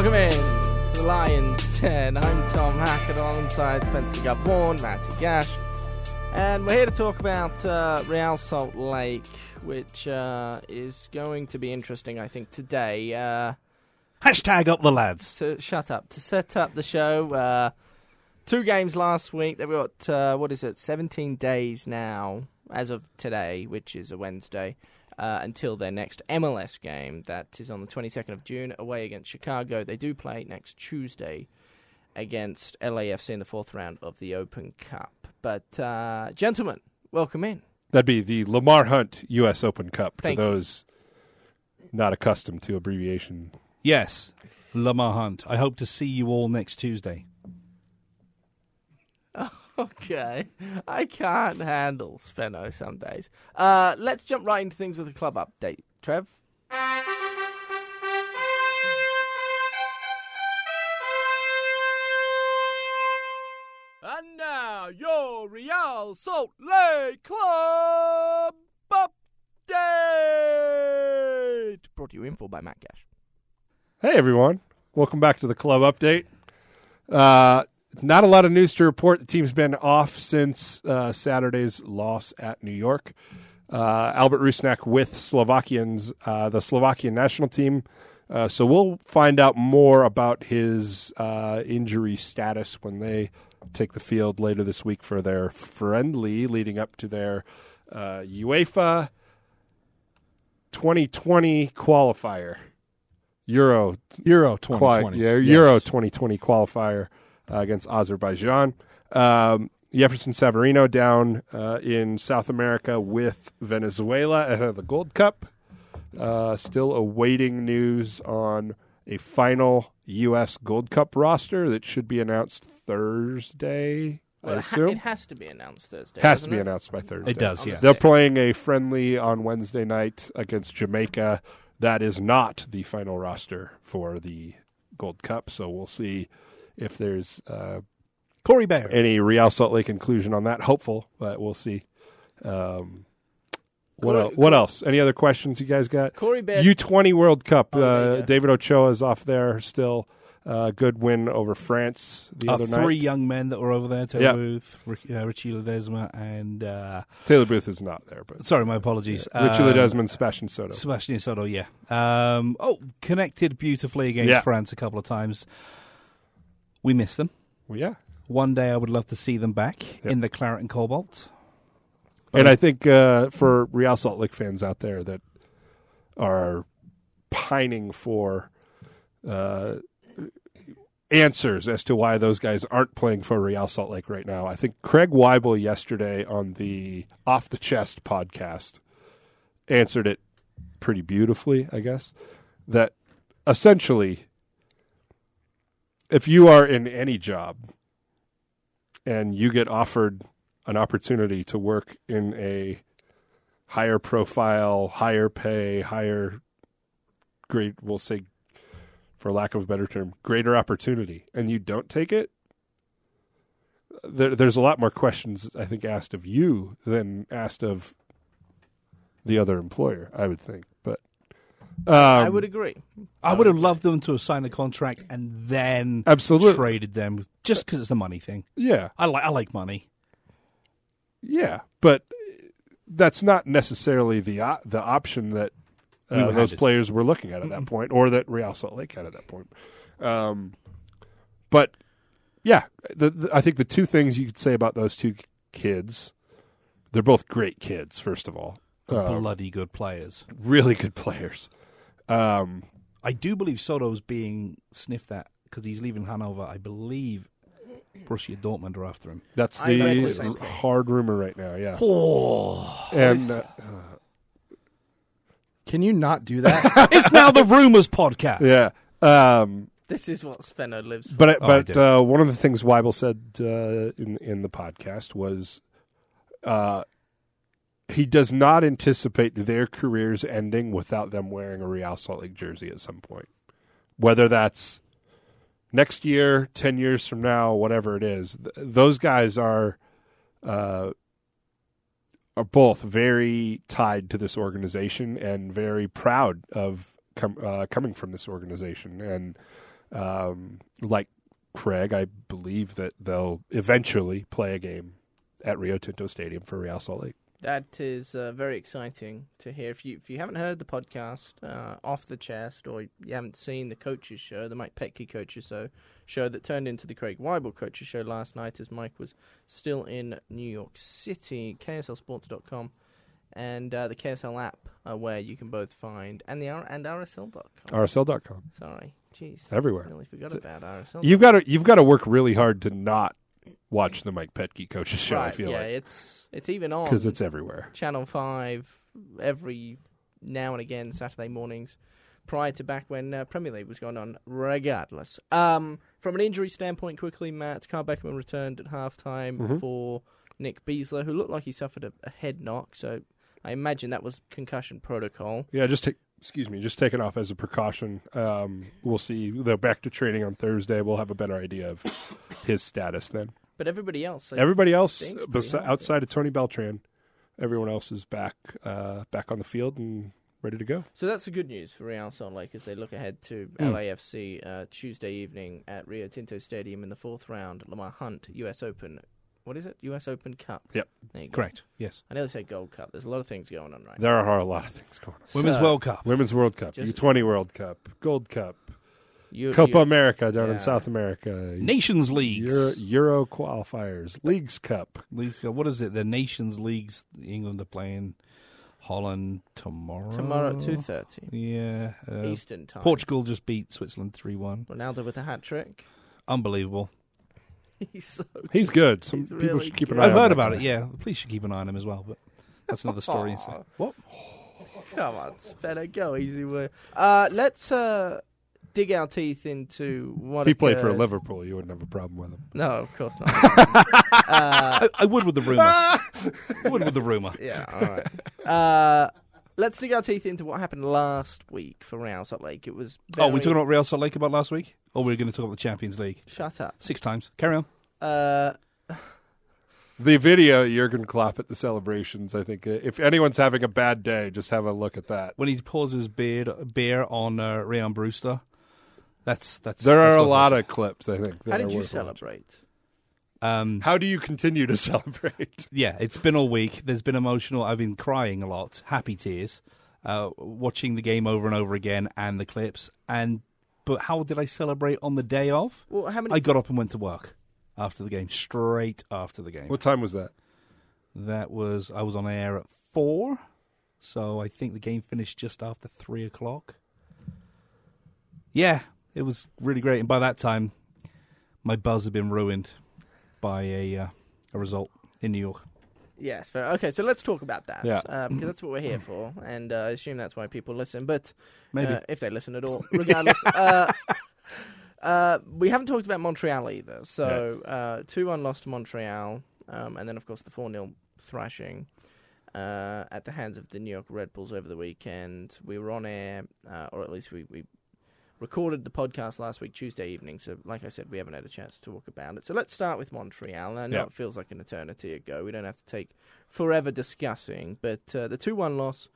Welcome in to the Lion's Den. I'm Tom Hackett alongside Spencer Gavon, Matty Gash. And we're here to talk about uh, Real Salt Lake, which uh, is going to be interesting, I think, today. Uh, Hashtag up the lads. to shut up to set up the show. Uh, two games last week. They've got uh, what is it? Seventeen days now, as of today, which is a Wednesday, uh, until their next MLS game. That is on the twenty second of June, away against Chicago. They do play next Tuesday against LAFC in the fourth round of the Open Cup. But uh, gentlemen, welcome in. That'd be the Lamar Hunt U.S. Open Cup Thank for you. those not accustomed to abbreviation. Yes, Lamar Hunt. I hope to see you all next Tuesday. Okay, I can't handle Spenno some days. Uh, let's jump right into things with a club update. Trev. And now your Real Salt Lake Club update. Brought to you in full by Matt Gash. Hey everyone, welcome back to the club update. Uh, not a lot of news to report. The team's been off since uh, Saturday's loss at New York. Uh, Albert Rusnak with Slovakians, uh, the Slovakian national team. Uh, so we'll find out more about his uh, injury status when they take the field later this week for their friendly leading up to their uh, UEFA 2020 qualifier. Euro Euro Quite, 2020. yeah, Yes. Euro 2020 qualifier against Azerbaijan. Um, Jefferson Savarino down uh, in South America with Venezuela ahead of the Gold Cup. Uh, still awaiting news on a final U.S. Gold Cup roster that should be announced Thursday. I Well, it, assume it has to be announced Thursday. has to be it? announced by Thursday. It does, yes. They're playing a friendly on Wednesday night against Jamaica. That is not the final roster for the Gold Cup, so we'll see if there's uh, Corey Baird. any Real Salt Lake inclusion on that. Hopeful, but we'll see. Um, what Corey- el- what else? Any other questions you guys got? Corey Baird. U twenty World Cup. Oh, uh, go. David Ochoa is off there still. Uh, good win over France the Uh, other three night. young men that were over there: Taylor Yeah. Booth, Rick, uh, Richie Ledesma, and uh, Taylor Booth is not there, but sorry, my apologies, Richie Um, Ledesma, and Sebastian Soto. Sebastian Soto. Yeah. Um, oh, connected beautifully against Yeah. France a couple of times. We miss them. Well, yeah, One day, I would love to see them back Yep. in the claret and cobalt. And I think uh, for Real Salt Lake fans out there that are pining for uh, answers as to why those guys aren't playing for Real Salt Lake right now, I think Craig Waibel yesterday on the Off the Chest podcast answered it pretty beautifully, I guess. That essentially, if you are in any job and you get offered an opportunity to work in a higher profile, higher pay, higher grade, we'll say, for lack of a better term, greater opportunity, and you don't take it, there, there's a lot more questions, I think, asked of you than asked of the other employer, I would think. But um, I would agree. I would have loved them to have signed the contract and then Absolutely. traded them, just because it's a money thing. yeah, I like I like money. yeah, but that's not necessarily the op- the option that uh, were those players were looking at at that point, or that Real Salt Lake had at that point. Um, but yeah, the, the, I think the two things you could say about those two kids, they're both great kids. First of all, Uh, Bloody good players. really good players. Um, I do believe Soto's being sniffed at because he's leaving Hanover. I believe Borussia Dortmund are after him. that's I read the the hard rumor right now. Yeah, Oh, and uh, Can you not do that? it's now the rumors podcast. yeah. Um, This is what Spenno lives for. But Oh, but did. uh, one of the things Waibel said uh, in in the podcast was, uh, he does not anticipate their careers ending without them wearing a Real Salt Lake jersey at some point, whether that's next year, ten years from now, whatever it is. Th- those guys are. Uh, are both very tied to this organization and very proud of com- uh, coming from this organization and Um, like Craig, I believe that they'll eventually play a game at Rio Tinto Stadium for Real Salt Lake. That is uh, very exciting to hear. If you if you haven't heard the podcast uh, off the chest, or you haven't seen the coaches show, the Mike Petke coaches show, show that turned into the Craig Waibel coaches show last night, as Mike was still in New York City, KSLSports.com, and uh, the KSL app, uh, where you can both find and the R- and RSL.com. RSL.com. Sorry, jeez, Everywhere. Nearly forgot It's about RSL. You've got to you've got to work really hard to not watch the Mike Petke coaches show. right, I feel yeah, like it's it's even on because it's everywhere. Channel 5 every now and again Saturday mornings prior to back when uh, Premier League was going on regardless. Um, from an injury standpoint, quickly, Matt, Carl Beckerman returned at halftime Mhm. for Nick Besler, who looked like he suffered a, a head knock, so I imagine that was concussion protocol. Yeah, just take excuse me, just take it off as a precaution. Um, we'll see. They're back to training on Thursday. We'll have a better idea of his status then. But everybody else, I Everybody else, besi- outside of Tony Beltran, everyone else is back uh, back on the field and ready to go. So that's the good news for Real Salt Lake as they look ahead to Mm. LAFC uh, Tuesday evening at Rio Tinto Stadium in the fourth round, Lamar Hunt US Open. What is it? US Open Cup. Yep. There you go. Correct. Yes. I nearly said Gold Cup. There's a lot of things going on right now. There are a lot of things going on. Women's So- World Cup. Women's World Cup, Just- U20 World Cup, Gold Cup, now. You, Copa you- America down yeah. in South America, Nations Leagues. Euro, Euro qualifiers, Leagues Cup. Leagues go. What is it? The Nations Leagues. England are playing Holland tomorrow. tomorrow at two thirty Yeah. Uh, Eastern time. Portugal just beat Switzerland three one. Ronaldo with a hat trick. Unbelievable. He's so He's good. Some He's people really should keep an good. eye I've on heard that about guy. it. Yeah, the police should keep an eye on him as well. But that's another story. So- what? come on, better go easy way. Uh, let's uh, dig our teeth into what If he played for occurred- Liverpool, you wouldn't have a problem with him. No, of course not. uh, I, I would with the rumor. I would with the rumor. Yeah, all right. Let's dig our teeth into what happened last week for Real Salt Lake. It was. Oh, we're talking about Real Salt Lake about last week, or we're going to talk about the Champions League Shut up. six times. Carry on. Uh, The video Jurgen Klopp at the celebrations. I think uh, if anyone's having a bad day, just have a look at that. When he pours his beard, beer on uh, Rhian Brewster, that's that's. There that's are a lot worth of clips. I think. That how are did you worth watching. Celebrate? it. Um, How do you continue to celebrate? yeah, it's been all week. There's been emotional. I've been crying a lot, happy tears, uh, watching the game over and over again, and the clips. And but how did I celebrate on the day of? Well, how many? I got up and went to work after the game, straight after the game. What time was that? That was I was on air at four, so I think the game finished just after three o'clock. Yeah, it was really great, and by that time, my buzz had been ruined by a uh, a result in New York. Yes, fair. Okay, so let's talk about that. Yeah. Uh, because that's what we're here for, and uh, I assume that's why people listen. But Maybe uh, if they listen at all, regardless. uh, uh, we haven't talked about Montreal either. So uh, two one loss to Montreal, um, and then of course the four 0 thrashing uh, at the hands of the New York Red Bulls over the weekend. We were on air, uh, or at least we, we recorded the podcast last week Tuesday evening. So like I said, we haven't had a chance to talk about it. So let's start with Montreal. I know Yeah. it feels like an eternity ago. We don't have to take forever discussing, but uh, the two one loss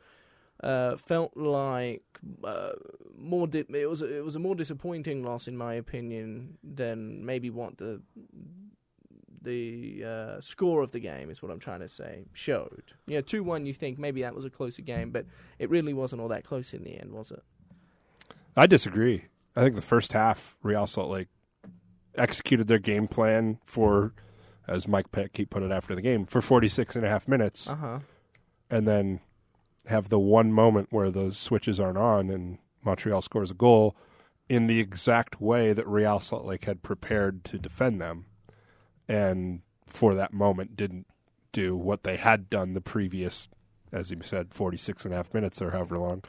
uh, felt like uh, more. Di- it was it was a more disappointing loss in my opinion than maybe what the the uh, score of the game is what I'm trying to say showed. Yeah, two one. You think maybe that was a closer game, but it really wasn't all that close in the end, was it? I disagree. I think the first half, Real Salt Lake executed their game plan for, as Mike Petke put it after the game, for 46 and a half minutes, Uh huh. and then have the one moment where those switches aren't on and Montreal scores a goal in the exact way that Real Salt Lake had prepared to defend them, and for that moment didn't do what they had done the previous, as he said, 46 and a half minutes or however long.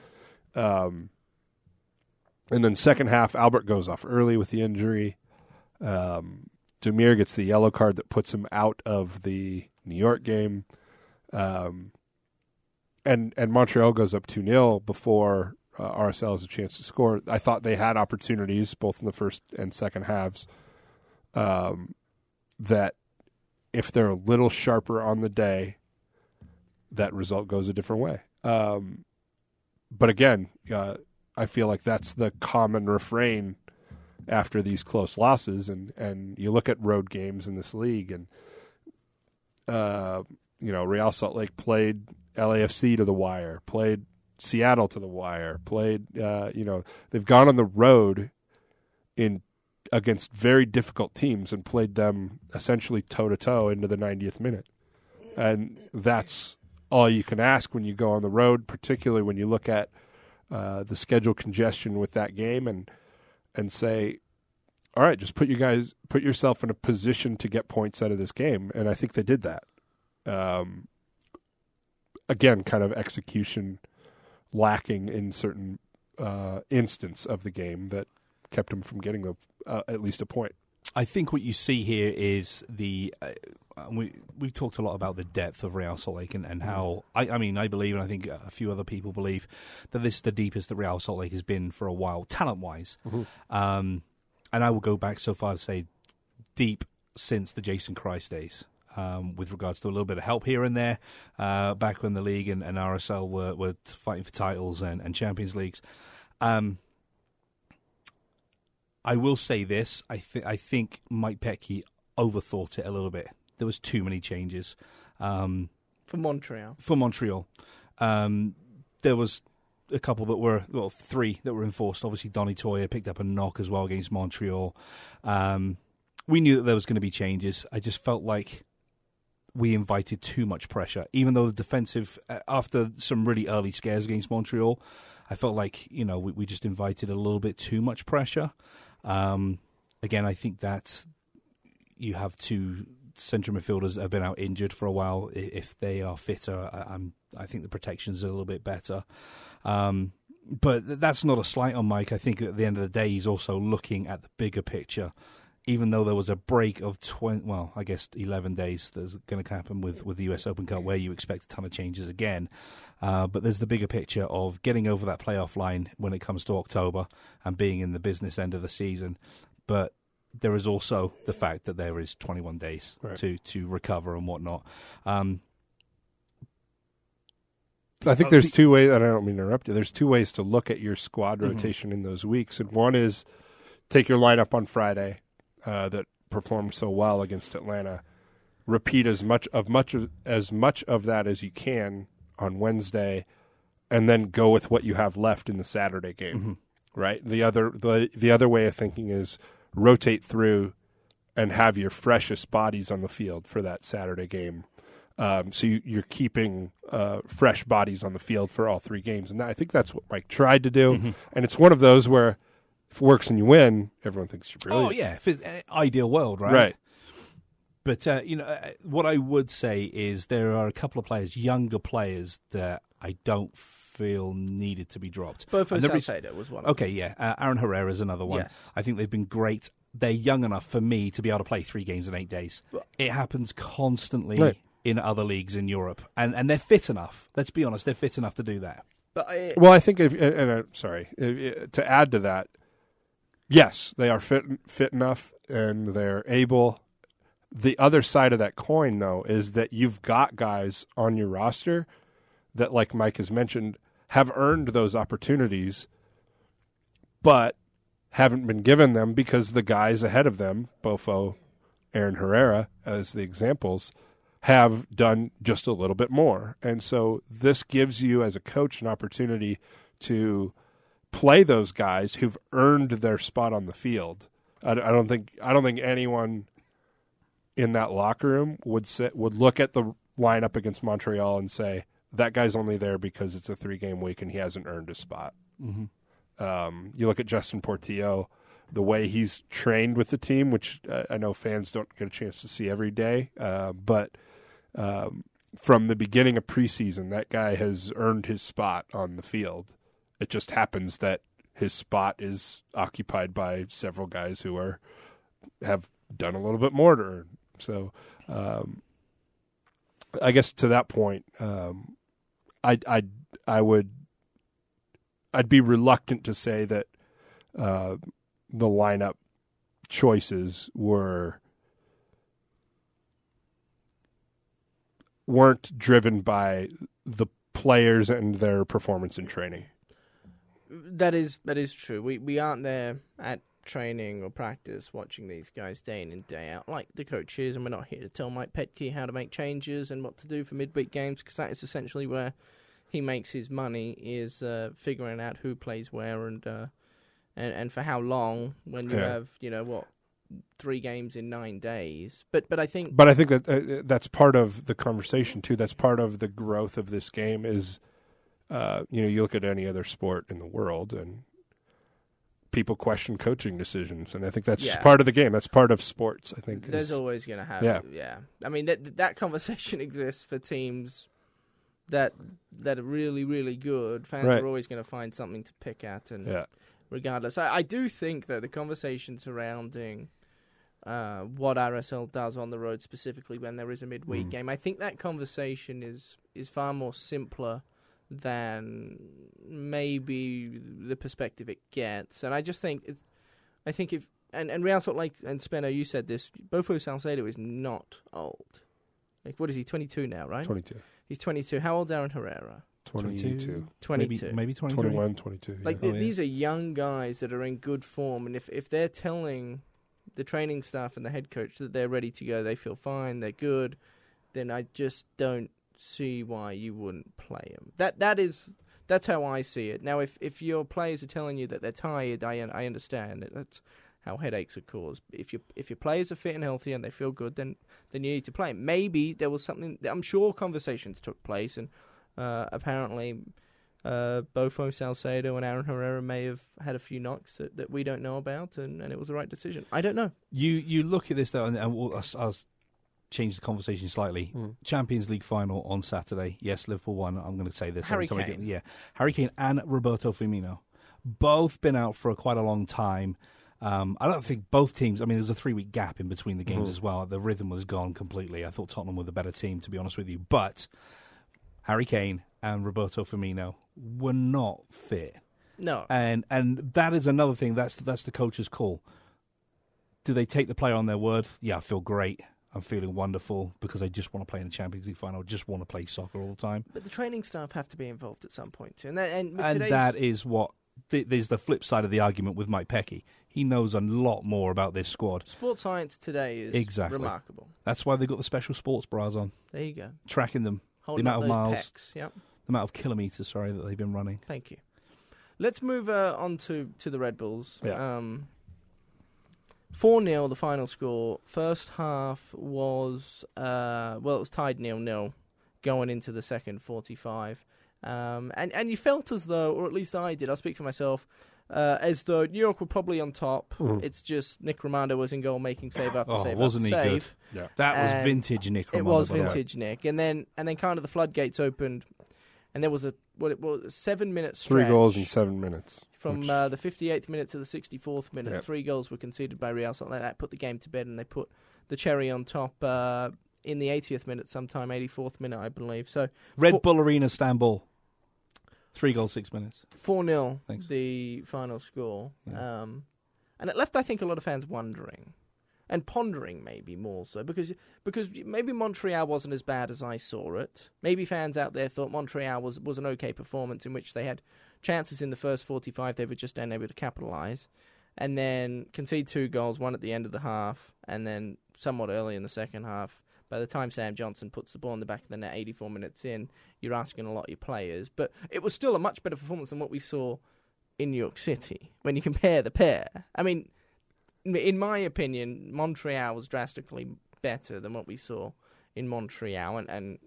Um, and then second half, Albert goes off early with the injury. Um, Damir gets the yellow card that puts him out of the New York game. Um, and and Montreal goes up 2 0 before uh, RSL has a chance to score. I thought they had opportunities both in the first and second halves um, that if they're a little sharper on the day, that result goes a different way. Um, but again, uh, I feel like that's the common refrain after these close losses, and and you look at road games in this league, and uh, you know Real Salt Lake played LAFC to the wire, played Seattle to the wire, played uh, you know they've gone on the road in against very difficult teams and played them essentially toe to toe into the 90th minute, and that's all you can ask when you go on the road, particularly when you look at uh, the schedule congestion with that game and and say, all right, just put you guys put yourself in a position to get points out of this game, and I think they did that. Um, again, kind of execution lacking in certain uh, instance of the game that kept them from getting uh, at least a point. I think what you see here is the uh, we we've talked a lot about the depth of Real Salt Lake and, and how I, I mean I believe and I think a few other people believe that this is the deepest that Real Salt Lake has been for a while talent wise, um, and I will go back so far to say deep since the Jason Kreis days. Um, with regards to a little bit of help here and there, uh, back when the league and, and RSL were, were fighting for titles and, and Champions Leagues. Um, I will say this: I think I think Mike Petke overthought it a little bit. There was too many changes um, For Montreal. for Montreal. Um, there was a couple that were well, three that were enforced. Obviously, Donny Toia picked up a knock as well against Montreal. Um, we knew that there was going to be changes. I just felt like we invited too much pressure, even though the defensive uh, after some really early scares against Montreal. I felt like you know we, we just invited a little bit too much pressure. Um, again, I think that you have two central midfielders have been out injured for a while. If they are fitter, I, I'm I think the protection's a little bit better. Um, but that's not a slight on Mike. I think at the end of the day, he's also looking at the bigger picture. Even though there was a break of twenty, well, I guess eleven days that's going to happen with with the US Open Cup, where you expect a ton of changes again. Uh, but there's the bigger picture of getting over that playoff line when it comes to October and being in the business end of the season. But there is also the fact that there is 21 days Right. to to recover and whatnot. Um, I think Uh, there's two ways, and I don't mean to interrupt you. There's two ways to look at your squad Mhm. rotation in those weeks, and one is take your lineup on Friday uh, that performed so well against Atlanta, repeat as much of much of, as much of that as you can on Wednesday, and then go with what you have left in the Saturday game. mhm. Right. The other the the other way of thinking is rotate through and have your freshest bodies on the field for that Saturday game. Um, so you, you're keeping uh, fresh bodies on the field for all three games, and that, I think that's what Mike tried to do. Mhm. And it's one of those where if it works and you win, everyone thinks you're brilliant. Oh yeah, if it, uh, ideal world, right? Right. But uh, you know uh, what I would say is there are a couple of players, younger players, that I don't feel needed to be dropped. Both And of the Saucedo was one. Okay, yeah, uh, Aaron Herrera is another one. Yes. I think they've been great. They're young enough for me to be able to play three games in eight days. It happens constantly Right. in other leagues in Europe, and and they're fit enough. Let's be honest, they're fit enough to do that. But I, Well, I think, if, and, and uh, sorry, uh, uh, to add to that, yes, they are fit fit enough and they're able. The other side of that coin, though, is that you've got guys on your roster that, like Mike has mentioned, have earned those opportunities, but haven't been given them because the guys ahead of them, Bofo, Aaron Herrera, as the examples, have done just a little bit more. And so this gives you, as a coach, an opportunity to play those guys who've earned their spot on the field. I, don't think I don't think anyone in that locker room would sit, would look at the lineup against Montreal and say that guy's only there because it's a three game week and he hasn't earned a spot. Mm-hmm. Um, you look at Justin Portillo, the way he's trained with the team, which uh, I know fans don't get a chance to see every day, uh, but um, from the beginning of preseason, that guy has earned his spot on the field. It just happens that his spot is occupied by several guys who are have done a little bit more to earn. So, um, I guess to that point, um, I I I would I'd be reluctant to say that uh, the lineup choices were weren't driven by the players and their performance in training. that is that is true. We we aren't there at training or practice, watching these guys day in and day out, like the coaches, and we're not here to tell Mike Petke how to make changes and what to do for midweek games because that is essentially where he makes his money is uh, figuring out who plays where and uh, and and for how long when you Yeah. have you know what three games in nine days. But but I think But I think that uh, that's part of the conversation too. That's part of the growth of this game. Is uh, you know you look at any other sport in the world and people question coaching decisions, and I think that's Yeah. part of the game. That's part of sports. I think. There's is- always going to have, Yeah. yeah. I mean, that that conversation exists for teams that that are really, really good. Fans Right. are always going to find something to pick at, and yeah. regardless, I, I do think that the conversation surrounding uh, what RSL does on the road, specifically when there is a midweek Mm. game, I think that conversation is is far more simpler than maybe the perspective it gets. And I just think, it, I think if and and Real Salt Lake and Spenno, you said this, Bofo Saucedo is not old. Like what is he? Twenty two now, right? Twenty two. He's twenty two. How old Darren Herrera? 22. 22. maybe, two. maybe 23. 21, 22. Like yeah. th- Oh, yeah. these are young guys that are in good form, and if if they're telling the training staff and the head coach that they're ready to go, they feel fine, they're good, then I just don't see why you wouldn't play him. That that is that's how I see it. Now, if if your players are telling you that they're tired, I I understand it. That's how headaches are caused. If you if your players are fit and healthy and they feel good, then then you need to play. Maybe there was something. I'm sure conversations took place, and uh, apparently uh, Bofo Saucedo and Aaron Herrera may have had a few knocks that, that we don't know about, and, and it was the right decision. I don't know. You you look at this though, and, and we'll, I'll, I'll change the conversation slightly. Mm. Champions League final on Saturday. Yes, Liverpool won. I'm going to say this. Harry every time I Kane. get- yeah, Harry Kane and Roberto Firmino, both been out for quite a long time. Um, I don't think both teams. I mean, there was a three week gap in between the games Mhm. as well. The rhythm was gone completely. I thought Tottenham were the better team, to be honest with you. But Harry Kane and Roberto Firmino were not fit No. and and that is another thing. That's that's the coach's call. Do they take the player on their word? Yeah, I feel great. I'm feeling wonderful because I just want to play in the Champions League final. I Just want to play soccer all the time. But the training staff have to be involved at some point too. And, that, and, And that is what th- there's the flip side of the argument with Mike Petke. He knows a lot more about this squad. sports science today is Exactly. remarkable. That's why they've got the special sports bras on, There you go. tracking them, Holding amount up of miles. pecs. Yep. the amount of kilometers, sorry, that they've been running. Thank you. Let's move uh, on to, to the Red Bulls. Yeah. Um, 4 0, the final score. First half was, uh, well, it was tied nil nil going into the second 45. Um, and, and you felt as though, or at least I did, I'll speak for myself, uh, as though New York were probably on top. Mhm. It's just Nick Rimando was in goal making save after Oh, save wasn't after he good? yeah. That was And vintage Nick Rimando. It was by the way. vintage Nick, and then and then kind of the floodgates opened, and there was a what it was a seven minutes. Three goals in seven minutes. from which- uh, the 58th minute to the 64th minute. Yep. Three goals were conceded by Real Something like That put the game to bed, and they put the cherry on top uh, in the 80th minute, sometime 84th minute, I believe. So Red Four- Bull Arena, Istanbul. Three goals, six minutes. four 0 Thanks. the final score, Yeah. um, and it left I think a lot of fans wondering. And pondering maybe more so because because maybe Montreal wasn't as bad as I saw it. Maybe fans out there thought Montreal was was an okay performance in which they had chances in the first 45 they were just unable to capitalize. And then concede two goals one at the end of the half and then somewhat early in the second half by the time Sam Johnson puts the ball in the back of the net 84 minutes in you're asking a lot of your players. But it was still a much better performance than what we saw in New York City when you compare the pair. I mean in my opinion Montreal was drastically better than what we saw in Montreal and, and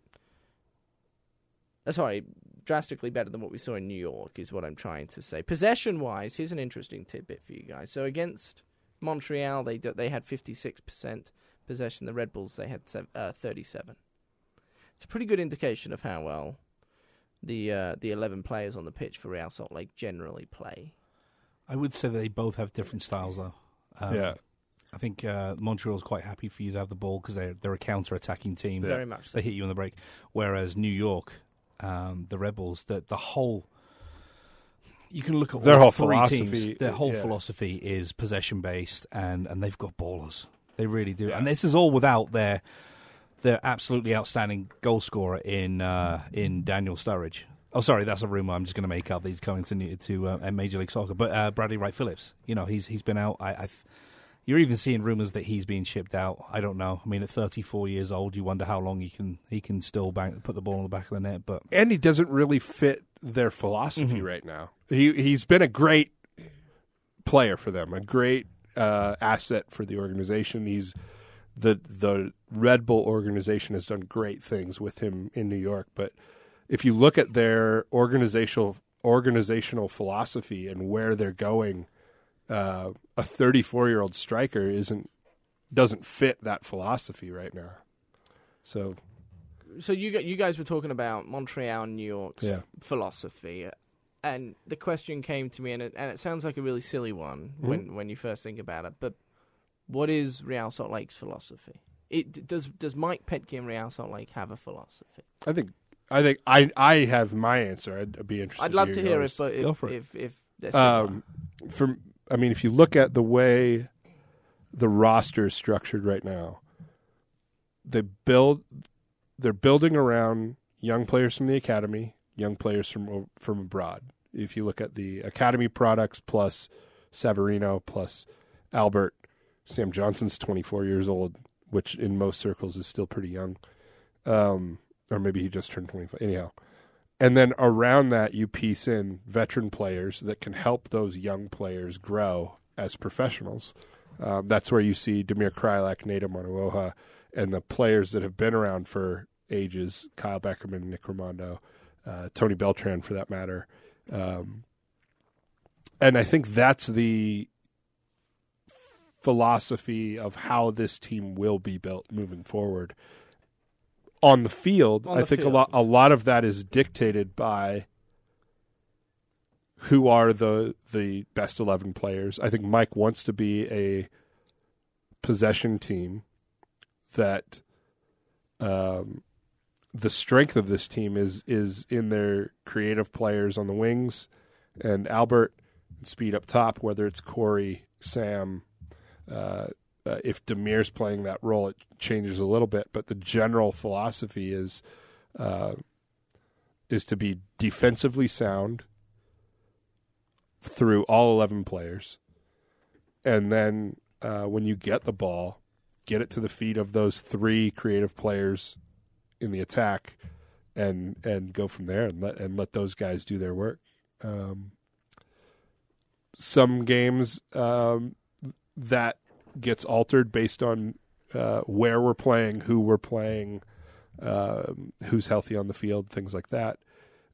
uh, sorry, drastically better than what we saw in New York is what I'm trying to say. Possession wise, here's an interesting tidbit for you guys. So against Montreal, they they had 56% possession. The Red Bulls they had uh, 37. It's a pretty good indication of how well the uh, the 11 players on the pitch for Real Salt Lake generally play. I would say they both have different styles, though. Um, yeah. I think uh, Montreal's quite happy for you to have the ball because they're they're a counter-attacking team. Very much so. They hit you on the break. Whereas New York, um, the Rebels, the the whole you can look at Their whole three philosophy, Teams, their whole yeah. philosophy is possession based, and and they've got ballers. They really do. And this is all without their their absolutely outstanding goal scorer in uh, in Daniel Sturridge. Oh, sorry, that's a rumor. I'm just going to make up. that He's coming to to uh, Major League Soccer, but uh, Bradley Wright Phillips. You know, he's he's been out. I, I you're even seeing rumors that he's being shipped out. I don't know. I mean, at 34 years old, you wonder how long he can he can still bang, put the ball in the back of the net. But and he doesn't really fit their philosophy Mm-hmm. right now. He he's been a great player for them, a great uh, asset for the organization. He's the the Red Bull organization has done great things with him in New York, but if you look at their organizational organizational philosophy and where they're going, uh, a 34 year old striker isn't doesn't fit that philosophy right now. So So you you guys were talking about Montreal and New York's Yeah. philosophy, and the question came to me, and it, and it sounds like a really silly one Mm-hmm. when when you first think about it. But what is Real Salt Lake's philosophy? It does does Mike Petke and Real Salt Lake have a philosophy? I think I think I I have my answer. I'd, I'd be interested. I'd love to to hear hear yours. if but Go if for it. if, if they're. Um, from I mean, if you look at the way the roster is structured right now, they build they're building around young players from the academy, young players from from abroad. If you look at the academy products plus Savarino plus Albert, Sam Johnson's 24 years old, which in most circles is still pretty young. Um, or maybe he just turned 25. Anyhow, and then around that, you piece in veteran players that can help those young players grow as professionals. Um, that's where you see Damir Kreilach, Nedum Onuoha, and the players that have been around for ages Kyle Beckerman, Nick Rimando, uh, Tony Beltran, for that matter. Um, and I think that's the philosophy of how this team will be built moving forward. On the field, On I the think a lot a lot of that is dictated by who are the the best 11 players. I think Mike wants to be a possession team that um, the strength of this team is is in their creative players on the wings and Albert speed up top, whether it's Corey, Sam. Uh, uh, if Damir's playing that role, it changes a little bit, but the general philosophy is uh, is to be defensively sound through all eleven players, and then uh, when you get the ball, get it to the feet of those three creative players in the attack, and and go from there and let and let those guys do their work. Um, some games um, that gets altered based on uh, where we're playing, who we're playing, um, who's healthy on the field, things like that.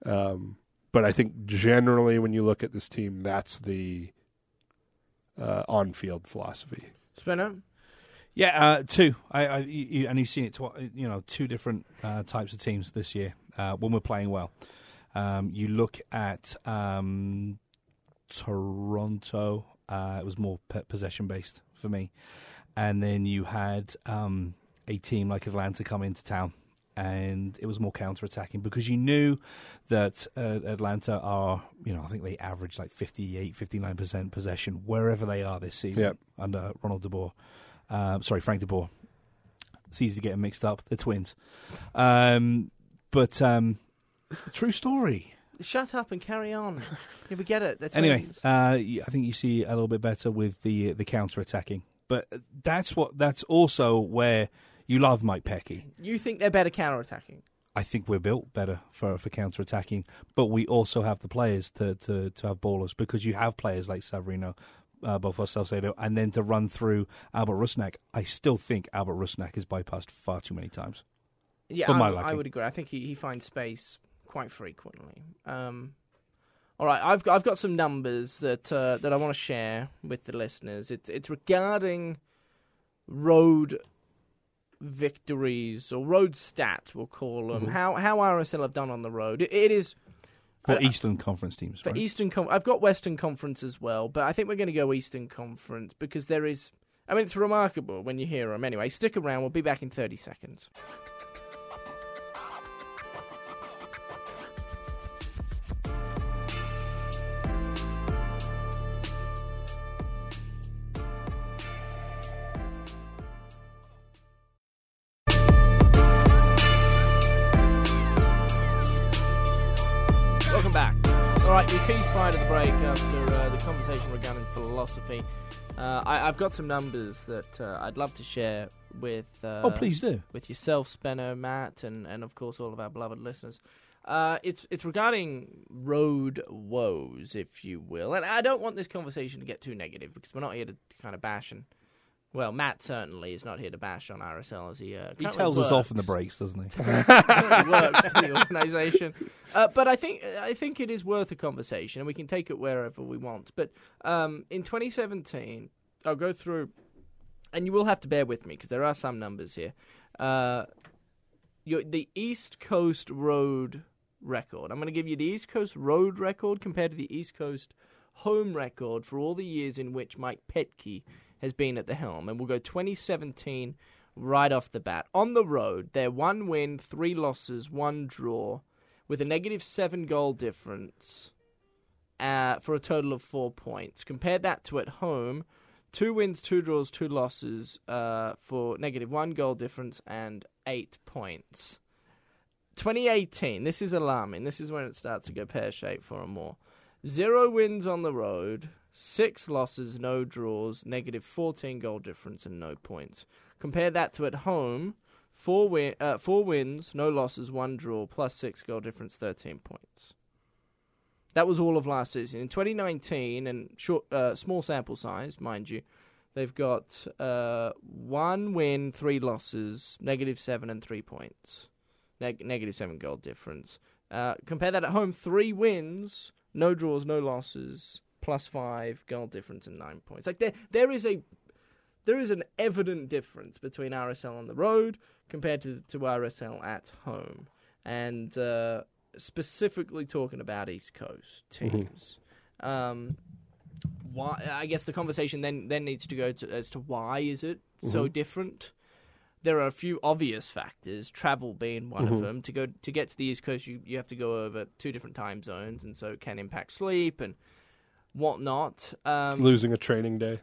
Um, but I think generally, when you look at this team, that's the uh, on-field philosophy. Spinner? Yeah, uh, two. I, I you, you- and you've seen it. Tw- you know, two different uh, types of teams this year uh, when we're playing well. Um, you look at um, Toronto. Uh, it was more p- possession based for me, and then you had um, a team like Atlanta come into town, and it was more counter attacking because you knew that uh, Atlanta are. You know, I think they average like 58, 59 percent possession wherever they are this season Yep. under Ronald DeBoer um, sorry, Frank De Boer. It's easy to get them mixed up. They're twins. Um, but um, true story. Shut up and carry on. yeah, we get it. They're Anyway, twins. uh, I think you see a little bit better with the the counter attacking. But that's what that's also where you love Mike Petke. you think they're better counter attacking? I think we're built better for for counter attacking, but we also have the players to, to, to have ballers because you have players like Savarino, uh, Bofo Saucedo, and then to run through Albert Rusnak. I still think Albert Rusnak is bypassed far too many times. Yeah, For I, I would agree. I think he, he finds space quite frequently. Um, all right, I've got, I've got some numbers that uh, that I want to share with the listeners. It's it's regarding road victories or road stats, we'll call them. Mm-hmm. How how RSL have done on the road. It, it is For Eastern Conference teams, for right? Eastern. Con- I've got Western Conference as well, but I think we're going to go Eastern Conference because there is. I mean, it's remarkable when you hear them. Anyway, stick around. We'll be back in thirty seconds. Philosophy. Uh, I, I've got some numbers that uh, I'd love to share with. Uh, oh, please do. With yourself, Spenno, Matt, and, and of course all of our beloved listeners. Uh, it's it's regarding road woes, if you will, and I don't want this conversation to get too negative because we're not here to kind of bash and well, Matt certainly is not here to bash on RSL as he uh, He tells us off in the breaks, doesn't he? works for the organisation. Uh, but I think I think it is worth a conversation, and we can take it wherever we want. But um, in 2017, I'll go through, and you will have to bear with me because there are some numbers here. Uh, your, the East Coast Road record. I'm going to give you the East Coast Road record compared to the East Coast home record for all the years in which Mike Petke has been at the helm, and we'll go 2017 right off the bat. On the road, they're one win, three losses, one draw, with a negative seven goal difference uh, for a total of four points. Compare that to at home, two wins, two draws, two losses uh, for negative one goal difference and eight points. 2018, this is alarming. This is when it starts to go pear shaped for them more. Zero wins on the road, six losses, no draws, negative 14 goal difference, and no points. Compare that to at home, four, win- uh, four wins, no losses, one draw, plus six goal difference, 13 points. That was all of last season. In 2019, and short, uh, small sample size, mind you, they've got uh, one win, three losses, negative seven, and three points. Neg- negative seven goal difference. Uh, compare that at home, three wins, no draws, no losses, plus five goal difference, and nine points. Like there, there is a there is an evident difference between RSL on the road compared to to RSL at home, and uh, specifically talking about East Coast teams. Um, why? I guess the conversation then then needs to go to as to why is it so different. There are a few obvious factors, travel being one of them. To go to get to the East Coast, you, you have to go over two different time zones, and so it can impact sleep and whatnot. Um, Losing a training day.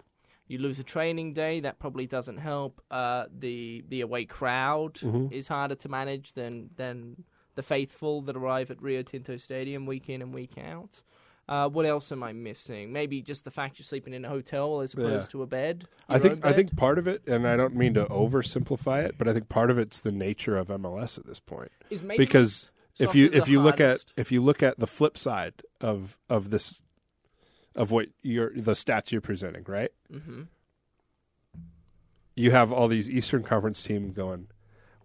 you lose a training day, that probably doesn't help. Uh, the the away crowd is harder to manage than than the faithful that arrive at Rio Tinto Stadium week in and week out. Uh, what else am I missing? Maybe just the fact you're sleeping in a hotel as opposed Yeah. to a bed. I think own I think part of it, and I don't mean to oversimplify it, but I think part of it's the nature of MLS at this point. because if you if you look at if you look at the flip side of of this of what you're the stats you're presenting, right? Mm-hmm. You have all these Eastern Conference teams going.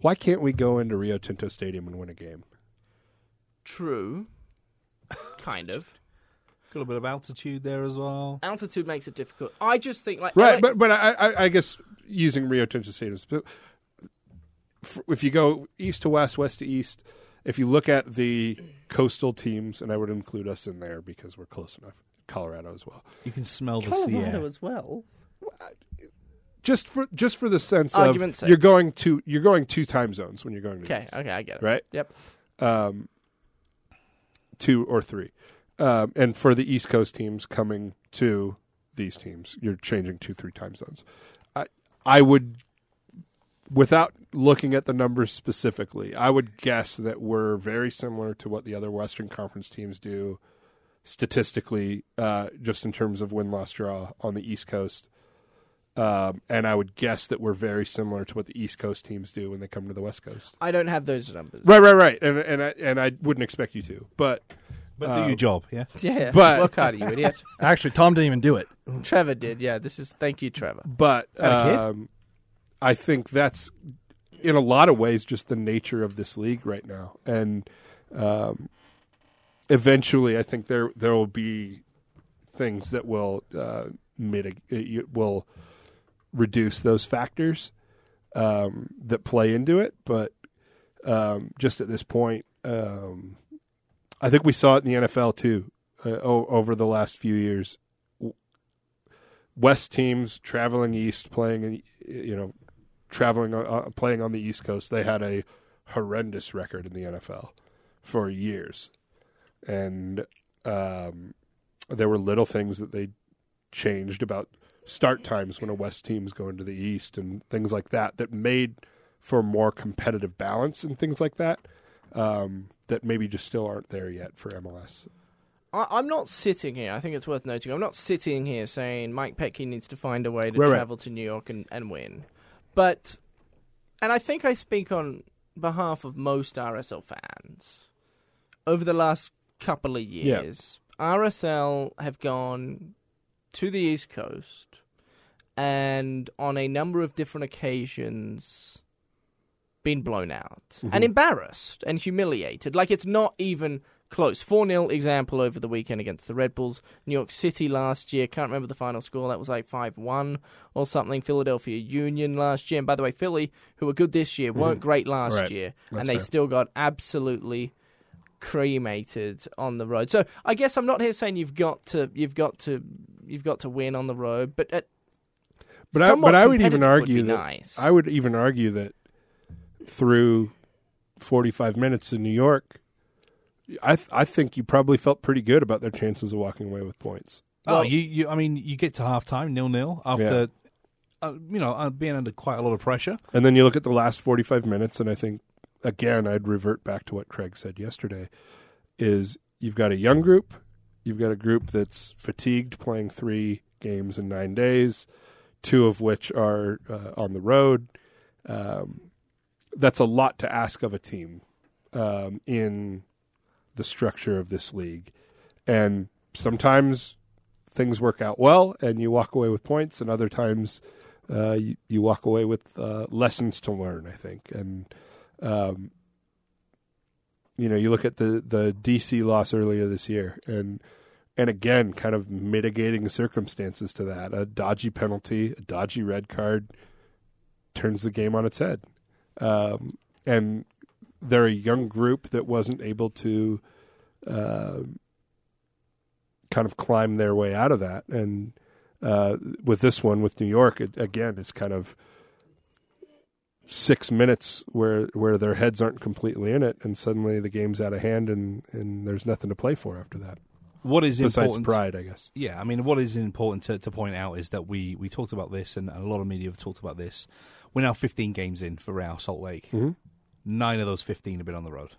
Why can't we go into Rio Tinto Stadium and win a game? true, kind of. A little bit of altitude there as well. Altitude makes it difficult. I just think like Right, LA but but I, I, I guess using Rio Tinto Stadium, sp- if you go east to west, west to east, if you look at the coastal teams, and I would include us in there because we're close enough, Colorado as well. You can smell the sea air. as well. Just for just for the sense Argument's of sake. you're going to you're going two time zones when you're going to Okay, east, okay, I get it. right? Yep. Um, two or three, um, and for the East Coast teams coming to these teams, you're changing two three time zones. I I would, without looking at the numbers specifically, I would guess that we're very similar to what the other Western Conference teams do statistically, uh, just in terms of win loss draw on the East Coast. Um, and I would guess that we're very similar to what the East Coast teams do when they come to the West Coast. I don't have those numbers. Right, right, right. And and I, and I wouldn't expect you to, but But Uh, do your job, yeah. Yeah, But- work harder, you idiot. Actually, Tom didn't even do it. Trevor did. Yeah, this is. Thank you, Trevor. but Had a kid? um, I think that's in a lot of ways just the nature of this league right now, and um, eventually, I think there there will be things that will uh, mitigate will reduce those factors um, that play into it, but um, just at this point, um, I think we saw it in the NFL too uh, o- over the last few years. West teams traveling east, playing in, you know, traveling uh, playing on the East Coast, they had a horrendous record in the NFL for years, and um, there were little things that they changed about start times when a West team's going to the East and things like that that made for more competitive balance and things like that um, that maybe just still aren't there yet for MLS. I, I'm not sitting here. I think it's worth noting. I'm not sitting here saying Mike Petke needs to find a way to Right, right. travel to New York and, and win. But, and I think I speak on behalf of most RSL fans. Over the last couple of Yeah. years, RSL have gone to the East Coast and on a number of different occasions been blown out Mhm. and embarrassed and humiliated. Like it's not even close. 4 0 example over the weekend against the Red Bulls. New York City last year, can't remember the final score, that was like 5 1 or something. Philadelphia Union last year. And by the way, Philly, who were good this year, weren't great last Right. year. That's and they fair. still got absolutely cremated on the road. So I guess I'm not here saying you've got to you've got to you've got to win on the road, but at But I, but I would even argue would that nice. I would even argue that through 45 minutes in New York, I th- I think you probably felt pretty good about their chances of walking away with points. Oh, you, you, I mean, you get to halftime nil nil, after, uh, you know, uh, being under quite a lot of pressure. And then you look at the last 45 minutes, and I think, again, I'd revert back to what Craig said yesterday is you've got a young group, you've got a group that's fatigued playing three games in nine days, two of which are uh, on the road. Um, that's a lot to ask of a team um, in the structure of this league. And sometimes things work out well and you walk away with points, and other times uh, you, you walk away with uh, lessons to learn, I think. And, um, you know, you look at the, the DC loss earlier this year, and and again, kind of mitigating circumstances to that. A dodgy penalty, a dodgy red card turns the game on its head. Um, and they're a young group that wasn't able to uh, kind of climb their way out of that. And uh, with this one, with New York, it, again, it's kind of six minutes where where their heads aren't completely in it, and suddenly the game's out of hand, and, and there's nothing to play for after that. What is Besides important? pride, I guess. Yeah, I mean, what is important to, to point out is that we, we talked about this, and a lot of media have talked about this. We're now 15 games in for Real Salt Lake. Mm-hmm. Nine of those 15 have been on the road.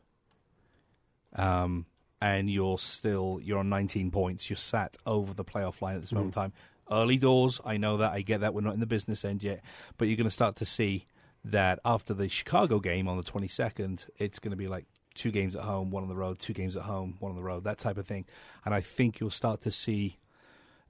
Um, and you're still you're on 19 points. You're sat over the playoff line at this moment in time. Early doors, I know that. I get that. We're not in the business end yet, but you're going to start to see that after the Chicago game on the 22nd, it's going to be like two games at home, one on the road, two games at home, one on the road, that type of thing. And I think you'll start to see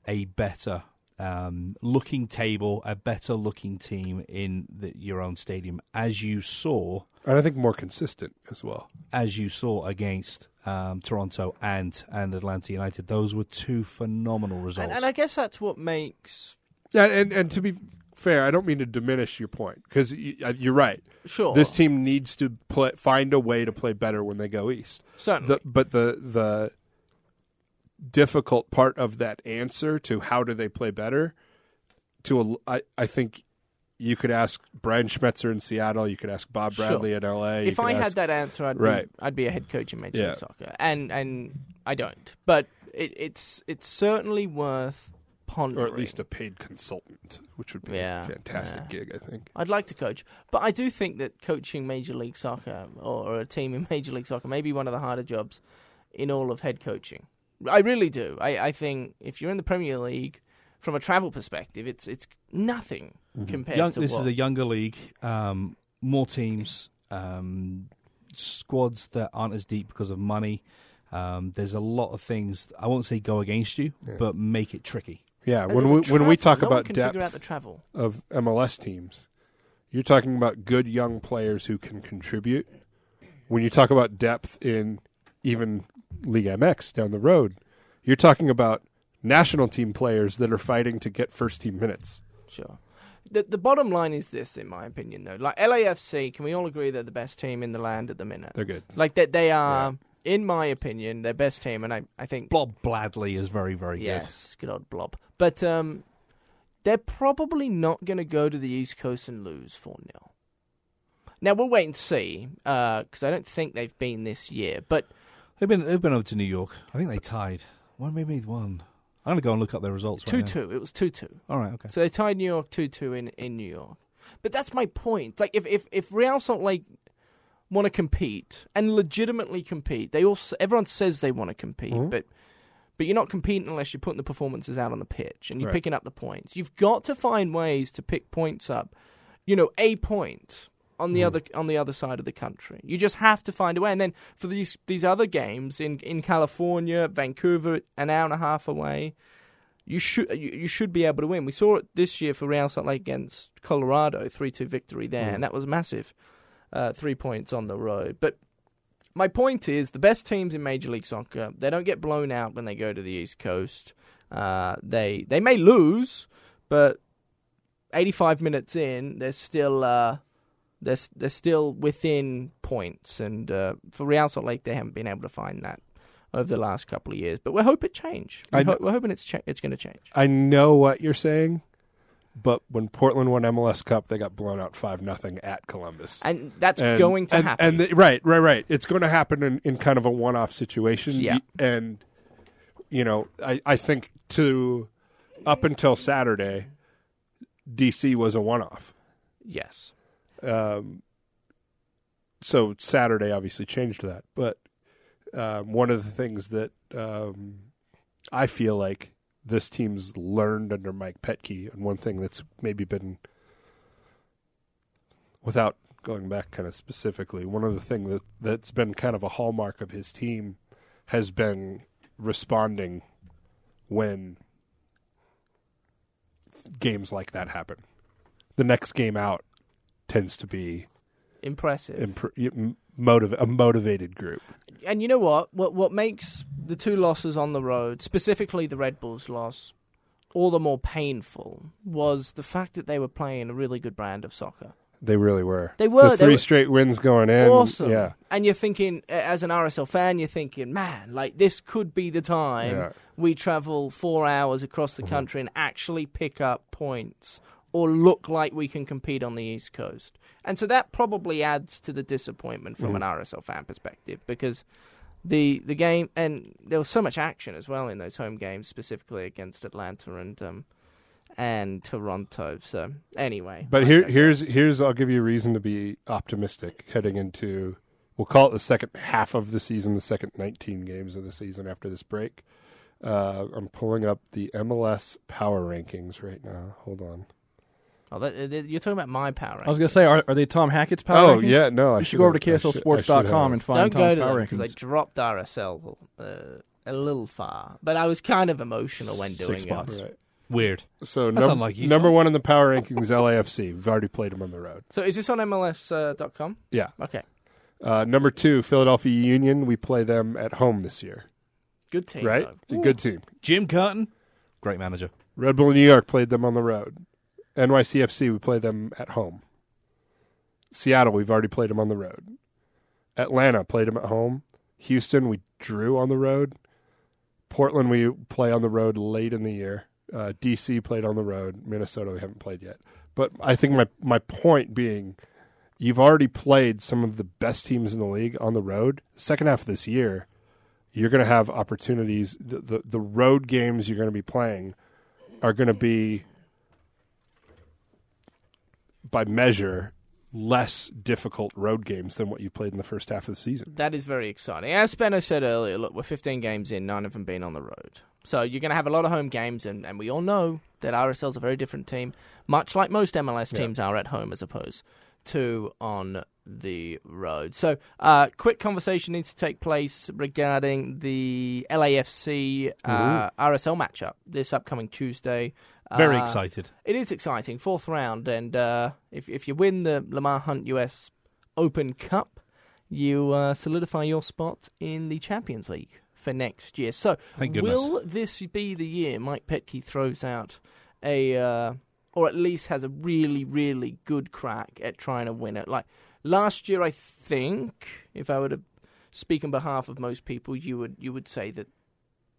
a better um, looking table, a better looking team in the, your own stadium, as you saw And I think more consistent as well. as you saw against um, Toronto and and Atlanta United. Those were two phenomenal results. and, and I guess that's what makes Yeah, and and to be fair, I don't mean to diminish your point because uh, you're right. sure This team needs to play, find a way to play better when they go east. certainly The, but the the difficult part of that answer to how do they play better, to a, I, I think you could ask Brian Schmetzer in Seattle, you could ask Bob Sure. Bradley in L.A. you if I ask- had that answer, I'd Right. be, I'd be a head coach in Major Yeah. League Soccer, and and I don't. But it, it's it's certainly worth pondering. or at least a paid consultant, which would be Yeah, a fantastic yeah. gig, I think. I'd like to coach, but I do think that coaching Major League Soccer or, or a team in Major League Soccer may be one of the harder jobs in all of head coaching. I really do. I, I think if you're in the Premier League, from a travel perspective, it's it's nothing compared Young, to this what. is a younger league, um, more teams, um, squads that aren't as deep because of money. Um, there's a lot of things. I won't say go against you, Yeah. but make it tricky. Yeah, And when we when we talk no about depth figure out the travel. of MLS teams, you're talking about good young players who can contribute. When you talk about depth in even League MX down the road, you're talking about national team players that are fighting to get first team minutes. Sure. The the bottom line is this, in my opinion, though. Like LAFC, can we all agree they're the best team in the land at the minute? They're good. Like that, they are, in my opinion, their best team, and I I think Bob Bradley is very, very good. yes, good. old Blob. But um, they're probably not going to go to the East Coast and lose four 0 Now we'll wait and see because I don't think they've been this year. But. They've been they've been over to New York. I think they tied. One maybe one. I'm gonna go and look up their results. two right now. two, it was two two. All right. Okay. So they tied New York two two in, in New York. But that's my point. Like if if if Real Salt Lake want to compete and legitimately compete, they all everyone says they want to compete, Mhm. but but you're not competing unless you're putting the performances out on the pitch and you're Right. picking up the points. You've got to find ways to pick points up. You know, a point on the Mm. other on the other side of the country. You just have to find a way. And then for these these other games in in California, Vancouver, an hour and a half away, you should you, you should be able to win. We saw it this year for Real Salt Lake against Colorado, three two victory there, Mm. and that was massive. Uh, three points on the road, but. My point is, the best teams in Major League Soccer, they don't get blown out when they go to the East Coast. Uh, they they may lose, but 85 minutes in, they're still uh, they're they're still within points. And uh, for Real Salt Lake, they haven't been able to find that over the last couple of years. But we hope it change. We I ho- kn- we're hoping it's cha- it's going to change. I know what you're saying, but when Portland won MLS Cup, they got blown out five nothing at Columbus. And that's And- going to and, happen. And the, right, right, right. It's going to happen in, in kind of a one-off situation. Yeah. And you know, I, I think to up until Saturday, DC was a one-off. yes. Um, so Saturday obviously changed that, but um, one of the things that um, I feel like this team's learned under Mike Petke, and one thing that's maybe been, without going back kind of specifically, one of the things that that's been kind of a hallmark of his team has been responding when games like that happen. The next game out tends to be Impressive. impr- motiv- a motivated group. and you know what? What what makes the two losses on the road, specifically the Red Bulls loss, all the more painful was the fact that they were playing a really good brand of soccer. They really were. They were. The three were straight wins going in. awesome. Yeah. And you're thinking, as an RSL fan, you're thinking, man, like this could be the time Yeah. we travel four hours across the Mhm. country and actually pick up points or look like we can compete on the East Coast. And so that probably adds to the disappointment from Mhm. an RSL fan perspective because the the game and there was so much action as well in those home games, specifically against Atlanta and um, and Toronto. So anyway, But I here, here's here's I'll give you a reason to be optimistic heading into we'll call it the second half of the season, the second 19 games of the season after this break. Uh, I'm pulling up the MLS power rankings right now. Hold on. Oh, that, uh, you're talking about my power. Rankings. I was going to say, are, are they Tom Hackett's power oh rankings? yeah, no. I You should go over to should've- I should- I should KSLSports.com and find Don't Tom's go to power them because they rankings. dropped RSL uh, a little far. But I was kind of emotional when doing Six it. spots. Right. Weird. So That's num- unlike you, number Tom. one in the power rankings, LAFC. We've already played them on the road. So is this on MLS.com? Yeah. Okay. Uh, number two, Philadelphia Union. We play them at home this year. Good team. right? A good team. Jim Curtin, great manager. Red Bull New York played them on the road. NYCFC, we play them at home. Seattle, we've already played them on the road. Atlanta played them at home. Houston, we drew on the road. Portland, we play on the road late in the year. Uh, DC played on the road. Minnesota, we haven't played yet. But I think my my point being, you've already played some of the best teams in the league on the road. Second half of this year, you're going to have opportunities. The, the the road games you're going to be playing are going to be, by measure, less difficult road games than what you played in the first half of the season. That is very exciting. As Spenno said earlier, look, we're 15 games in, none of them been on the road. So you're going to have a lot of home games, and, and we all know that RSL's a very different team, much like most MLS Yeah. teams are at home as opposed to on the road. So, uh, quick conversation needs to take place regarding the LAFC uh, RSL matchup this upcoming Tuesday. Very Uh, excited. It is exciting, fourth round, and uh, if if you win the Lamar Hunt US Open Cup, you uh, solidify your spot in the Champions League for next year. So, will this be the year Mike Petke throws out a, uh, or at least has a really really good crack at trying to win it? Like last year, I think, if I were to speak on behalf of most people, you would you would say that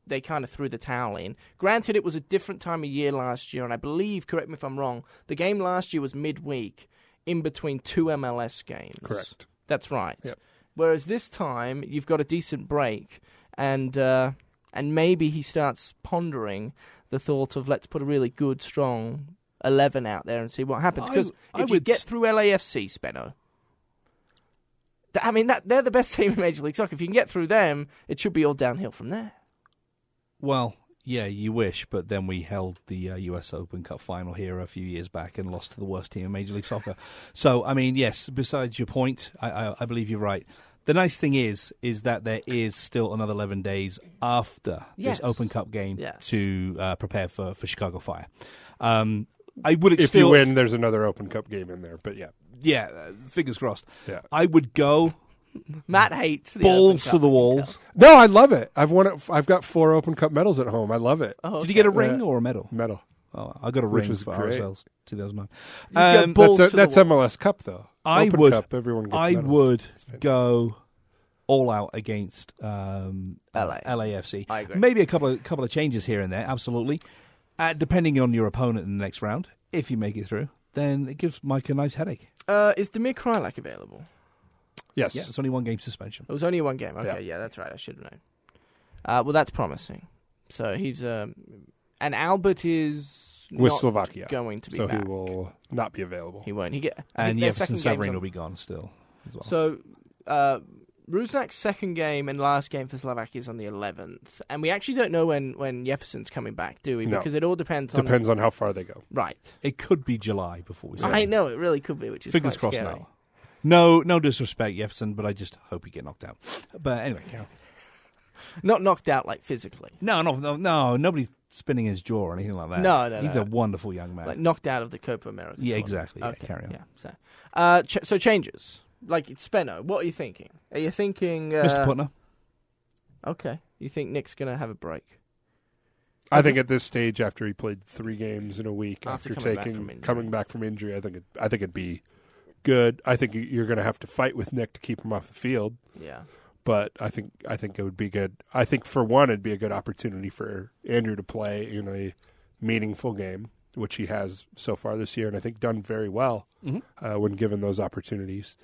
they kind of threw the towel in. Granted, it was a different time of year last year, and I believe, correct me if I'm wrong, the game last year was midweek in between two MLS games. Correct. That's right. Yep. Whereas this time, you've got a decent break, and uh, and maybe he starts pondering the thought of let's put a really good, strong eleven out there and see what happens. Because if you get through LAFC, Spenno. Th- I mean, that they're the best team in Major League Soccer. If you can get through them, it should be all downhill from there. Well, yeah, you wish, but then we held the uh, U.S. Open Cup final here a few years back and lost to the worst team in Major League Soccer. so, I mean, yes. Besides your point, I, I, I believe you're right. The nice thing is, is that there is still another 11 days after Yes. this Open Cup game Yes. to uh, prepare for, for Chicago Fire. Um, I would ex- If still, you win, there's another Open Cup game in there. But yeah, yeah, uh, fingers crossed. yeah. I would go Matt hates the balls Open to the Cup. walls. No, I love it. I've won it. I've got four Open Cup medals at home. I love it. Oh, Did you get a ring Uh, or a medal? Medal. Oh, I got a Which ring was for great. RSL's 2009. Um, balls that's a, that's the. MLS Cup though. I Open would- Cup, everyone gets I medals. would go all out against um, LA. LAFC. I agree. Maybe a couple of couple of changes here and there, absolutely. Uh, depending on your opponent in the next round, if you make it through, then it gives Mike a nice headache. Uh, is Damir Kreilach available? Yes. Yeah, it's only one game suspension. It was only one game. Okay, yeah, that's right. I should have known. Uh, well, that's promising. So he's um, and Albert is With not Slovakia. going to be so back. he will not be available. He won't. He get I And think their Jefferson second game's Savarino on- will be gone still. As well. So, uh, Rusnak's second game and last game for Slovakia is on the 11th, and we actually don't know when when Jefferson's coming back, do we? No. Because it all depends on Depends on how far they go. right. it could be July before we see. I know it really could be, which is Fingers quite crossed scary. now. No, no disrespect, Jefferson, but I just hope you get knocked out. But anyway. Not knocked out like physically, no, no, no, no, nobody's spinning his jaw or anything like that. No, no, he's no. a wonderful young man. like knocked out of the Copa America. Yeah, tournament. exactly. Yeah, okay, carry on. Yeah. So, uh, ch- so changes like it's Spenno. What are you thinking? Are you thinking, uh, Mr. Putna, Okay, you think Nick's gonna have a break? I think at this stage, after he played three games in a week, After after, coming back taking from injury. coming back from injury, I think it, I think it'd be good. I think you're going to have to fight with Nick to keep him off the field, Yeah. but I think I think it would be good. I think for one, it'd be a good opportunity for Andrew to play in a meaningful game, which he has so far this year, and I think done very well Mhm. uh, when given those opportunities.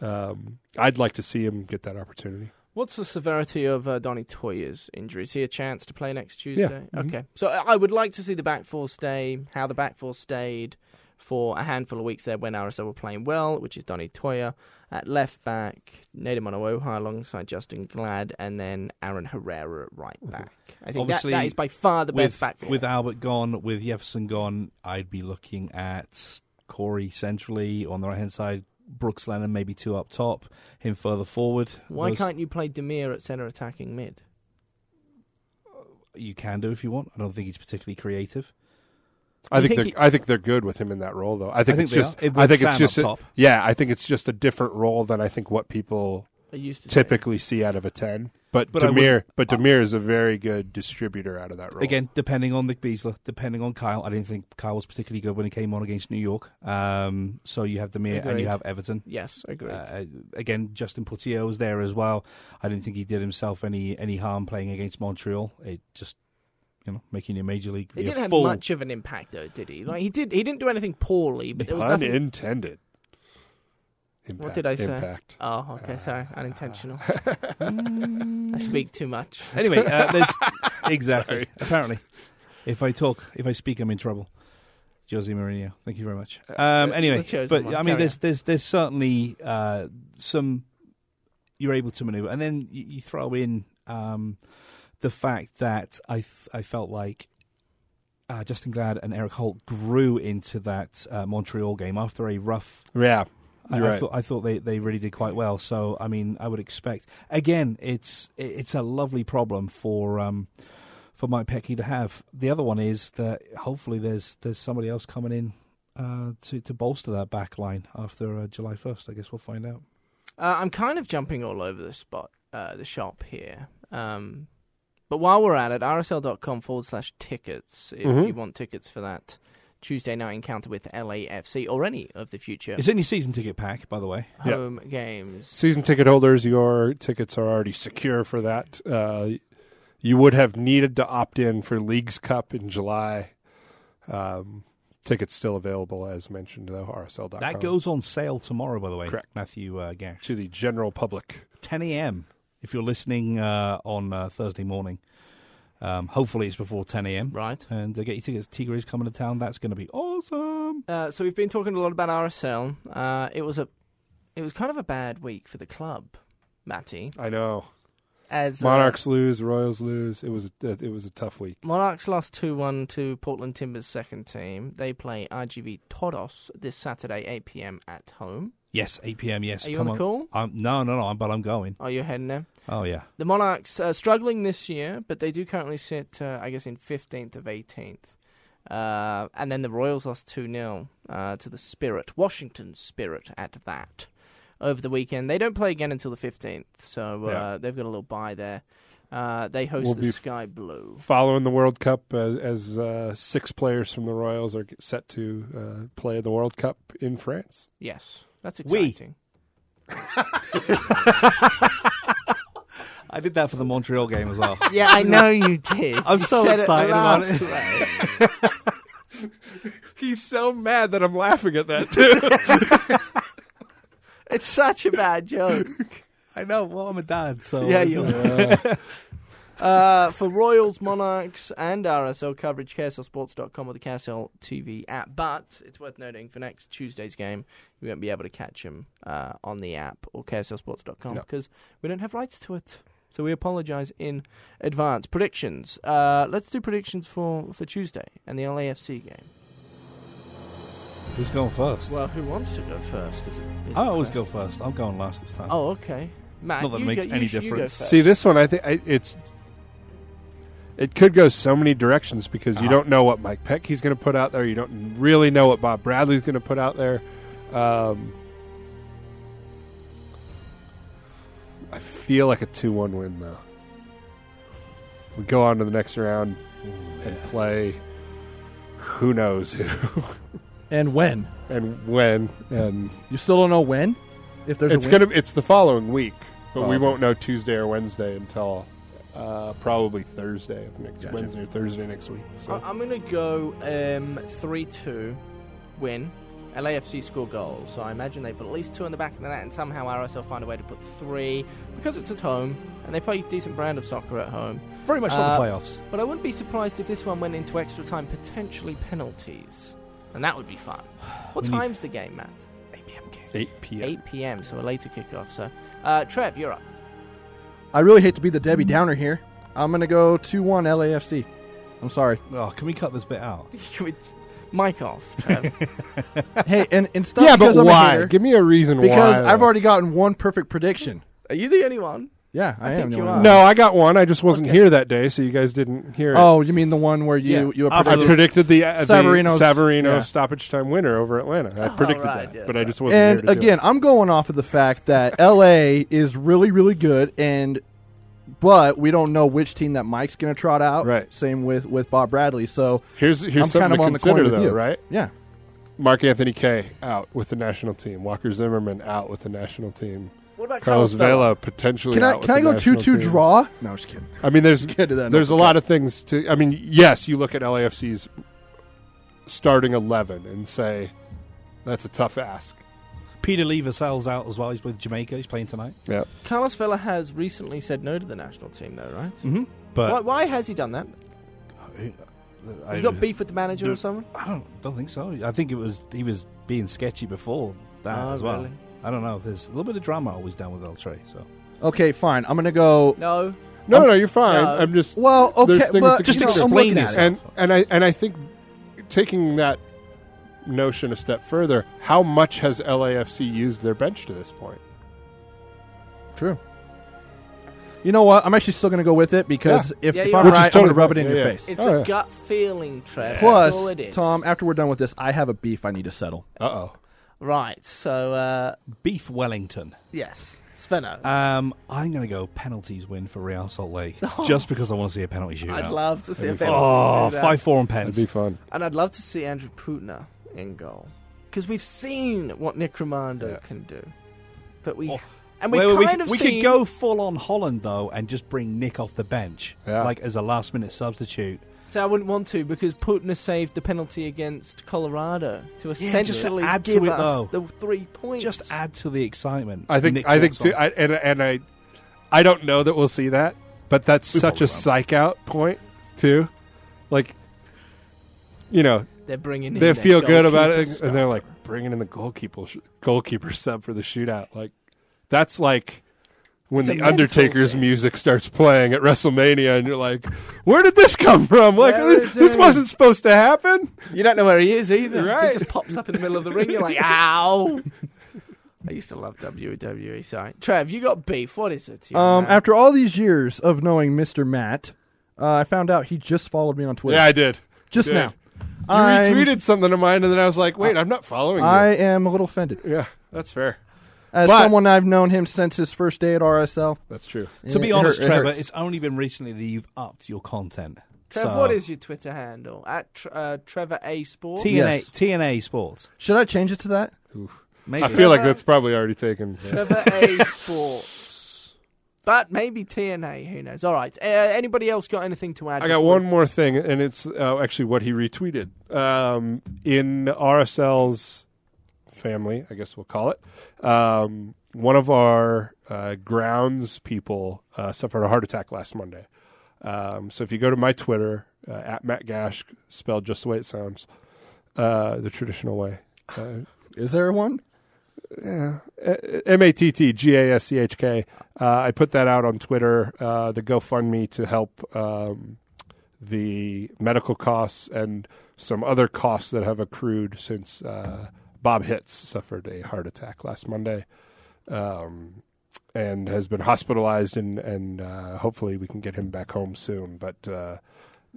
Um, I'd like to see him get that opportunity. What's the severity of uh, Donny Toia's injury? Is he a chance to play next Tuesday? Mhm. Okay. So I I would like to see the back four stay, how the back four stayed for a handful of weeks there when RSL were playing well, which is Donny Toia. At left back, Nedum Onuoha alongside Justen Glad, and then Aaron Herrera at right back. I think that, Obviously, that is by far the best back four. with Albert gone, with Jefferson gone, I'd be looking at Corey centrally on the right hand side, Brooks Lennon maybe two up top, him further forward. Why Those- can't you play Damir at centre attacking mid? you can do if you want? I don't think he's particularly creative. I You think, think they're, I think they're good with him in that role, though. I think, I it's think they just are. It I would think it's Sam just up a, top. yeah. I think it's just a different role than I think what people I used to say. typically see out of a ten. But, But I Damir, but I- Damir is a very good distributor out of that role. Again, depending on Nick Besler, depending on Kyle. I didn't think Kyle was particularly good when he came on against New York. Um, so you have Damir and you have Everton. Yes, agreed. Uh, again, Justin Portillo was there as well. I didn't think he did himself any any harm playing against Montreal. It just, you know, making a major league. He didn't have full, much of an impact, though, did he? Like he did. He didn't do anything poorly, but there was nothing. unintended. Impact, What did I say? Impact. Oh, okay, sorry, Uh, unintentional. I speak too much. Anyway, uh, there's exactly. Apparently, if I talk, if I speak, I'm in trouble. Jose Mourinho, thank you very much. Um, Uh, anyway, but one. I mean, Carry there's there's there's certainly uh, some you're able to maneuver, and then you, you throw in um, the fact that I th- I felt like uh, Justen Glad and Erik Holt grew into that uh, Montreal game after a rough Yeah, I, You're I thought I thought they, they really did quite well. So I mean, I would expect again. It's it's a lovely problem for um, for Mike Petke to have. The other one is that hopefully there's there's somebody else coming in uh, to to bolster that back line after uh, July first. I guess we'll find out. Uh, I'm kind of jumping all over the spot, uh, the shop here. Um, but while we're at it, rsl.com forward slash tickets if Mhm. you want tickets for that Tuesday night encounter with LAFC or any of the future It's in your season ticket pack, by the way. Yeah. home games. season ticket holders, your tickets are already secure for that. Uh, you would have needed to opt in for Leagues Cup in July. Um, tickets still available, as mentioned, though. RSL.com. That goes on sale tomorrow, by the way. Correct. Matthew uh, Gash. to the general public. 10 a.m. If you're listening uh, on uh, Thursday morning, um, hopefully it's before 10 a.m. Right. and uh, get your tickets. Tigre is coming to town. That's going to be awesome. Uh, so we've been talking a lot about RSL. Uh, it was a, it was kind of a bad week for the club, Matty. I know. as uh, Monarchs lose, Royals lose. It was a, it was a tough week. Monarchs lost 2 1 to Portland Timbers' second team. They play RGV Toros this Saturday, 8 pm at home. Yes, 8 p.m. Yes, Are you come on the call? Um, no, no, no. But I'm going. Are you heading there? Oh yeah. The Monarchs are struggling this year, but they do currently sit, uh, I guess, in 15th of 18th. Uh, and then the Royals lost 2 0 uh, to the Spirit, Washington Spirit, at that over the weekend. They don't play again until the 15th, so uh, Yeah. they've got a little bye there. Uh, they host Will the be f- Sky Blue. Following the World Cup, as, as uh, six players from the Royals are set to uh, play the World Cup in France. Yes, that's We. exciting. I did that for the Montreal game as well. Yeah, I know you did. I'm You so said excited about it. He's so mad that I'm laughing at that too. It's such a bad joke. I know. Well, I'm a dad, so Yeah, you Uh, Uh, for Royals, Monarchs, and RSL coverage, KSLSports.com or the KSL TV app. But it's worth noting for next Tuesday's game, you won't be able to catch them uh, on the app or KSLSports.com No. because we don't have rights to it. So we apologise in advance. Predictions. Uh, let's do predictions for, for Tuesday and the LAFC game. Who's going first? Well, who wants to go first? Is it, is I the always go first. I'm going last this time. Oh, okay. Matt, Not that it makes go, any you, sh- you difference. See this one, I think I, it's it could go so many directions because you Uh-huh. don't know what Mike Petke's going to put out there. You don't really know what Bob Bradley's going to put out there. Um, I feel like a two-one win though. We go on to the next round and play. Who knows who And when? and when and You still don't know when? If there's it's gonna it's the following week, but Oh, we won't know Tuesday or Wednesday until uh, probably Thursday of next Gotcha. Wednesday or Thursday next week. So I- I'm going to go um, 3 2 win. LAFC score goals, so I imagine they put at least two in the back of the net, and somehow RSL find a way to put three because it's at home and they play a decent brand of soccer at home. Very much like Uh, the playoffs. But I wouldn't be surprised if this one went into extra time, potentially penalties, and that would be fun. What We need- time's the game, Matt? 8 p.m. 8 p.m. 8 p.m., so a later kickoff. So, uh, Trev, you're up. I really hate to be the Debbie Downer here. I'm going to go 2 1 LAFC. I'm sorry. Oh, can we cut this bit out? Mic off, Trev. hey, and, and stop Yeah, but I'm a why? hater, Give me a reason because why. I've already gotten one perfect prediction. Are you the only one? Yeah, I, I am. think the you are. No, I got one. I just wasn't Okay. here that day, so you guys didn't hear it. Oh, you mean the one where you Yeah. you After I predicted predicted the, uh, the Savarino's- Savarino yeah. stoppage time winner over Atlanta. I Oh, predicted right, that, yes, but I right. just wasn't here And to do again, it. I'm going off of the fact that LA is really, really good, and but we don't know which team that Mike's going to trot out. Right. Same with with Bob Bradley. So Here's here's I'm something kind of to on the consider, coin with though, you. right? yeah, Mark-Anthony Kaye out with the national team. Walker Zimmerman out with the national team. What about Carlos Vela? Vela potentially. can I out with can I the go national two two team. draw? No, just kidding. I mean, there's Can't do that. there's a lot of things to. I mean, yes, you look at LAFC's starting eleven and say that's a tough ask. Peter Lever sells out as well. He's with Jamaica. He's playing tonight. Yeah, Carlos Vela has recently said no to the national team, though, right? Mm-hmm. But why, why has he done that? I, Has he got beef with the manager do- or something? I don't don't think so. I think it was he was being sketchy before that Oh, as well. really? I don't know. There's a little bit of drama always down with El Tri. So Okay, fine. I'm going to go. No. no, no, you're fine. No. I'm just Well, okay, There's things but to Just you know, I'm explain looking at yourself. and and I and I think taking that notion a step further, how much has LAFC used their bench to this point? True. You know what? I'm actually still going to go with it because if, Yeah, if you're I'm right. Which is right, I'm going totally to rub it in Yeah, your yeah. face. It's Oh, a yeah. gut feeling, Trev. Plus, That's all it is. Tom, after we're done with this, I have a beef I need to settle. Uh oh. Right. So, uh, beef Wellington. yes. Spenno. Um, I'm going to go penalties win for Real Salt Lake just because I want to see a penalty shootout. I'd love to see a That'd be penalty Oh, shootout. five four on That'd pens. be fun. And I'd love to see Andrew Putna in goal. Because we've seen what Nick Rimando Yeah. can do. But we... Oh. And we've Wait, wait, we, kind could- of we seen... could go full on Holland though, and just bring Nick off the bench, Yeah. like as a last minute substitute. So I wouldn't want to because Putna saved the penalty against Colorado to Yeah, just to essentially add to give it, us though. the three points. Just add to the excitement. I think Nick I think too. I, and and I I don't know that we'll see that, but that's We such probably a psych out point too. Like, you know, They're bringing in they feel good about it, stuff. and they're like bringing in the goalkeeper goalkeeper sub for the shootout. Like, that's like when It's the Undertaker's thing. music starts playing at WrestleMania, and you're like, "Where did this come from? Like, Where is this wasn't supposed to happen." You don't know where he is either. Right. He just pops up in the middle of the ring. You're like, ow. I used to love WWE. Sorry, Trev, you got beef. What is it? young Um, man? after all these years of knowing Mr. Matt, uh, I found out he just followed me on Twitter. Yeah, I did. just did. now. You I'm- retweeted something of mine, and then I was like, "Wait, I'm not following I am a little offended. Yeah, that's fair. As But- someone I've known him since his first day at RSL. That's true. To be honest, it Trevor, hurts. it's only been recently that you've upped your content. Trev, So- what is your Twitter handle? At uh, Trevor A Sports? TNA Yes. TNA Sports? Should I change it to that? Maybe. I feel like that's probably already taken. Yeah. Trevor A Sports. But maybe TNA. Who knows? All right. Uh, anybody else got anything to add? I got before one more thing, and it's uh, actually what he retweeted. Um, in RSL's family, I guess we'll call it, um, one of our uh, grounds people uh, suffered a heart attack last Monday. Um, so if you go to my Twitter, uh, at Matt Gash, spelled just the way it sounds, uh, the traditional way. Uh, Is there one? yeah, M A T T G A S C H K. Uh, put that out on Twitter. Uh, the GoFundMe to help um, the medical costs and some other costs that have accrued since uh, Bob Hitz suffered a heart attack last Monday, um, and has been hospitalized. and And uh, hopefully we can get him back home soon. But uh,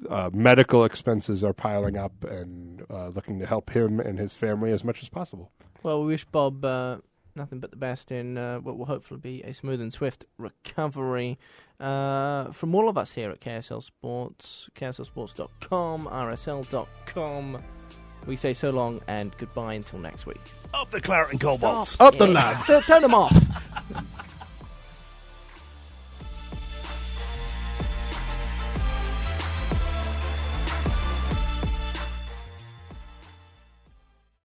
uh, medical expenses are piling up, and uh, looking to help him and his family as much as possible. Well, we wish Bob uh, nothing but the best in uh, what will hopefully be a smooth and swift recovery. From all of us here at KSL Sports, KSLSports.com, RSL.com, we say so long and goodbye until next week. Up the claret and cobalt. Up yeah. the lads. Turn them off.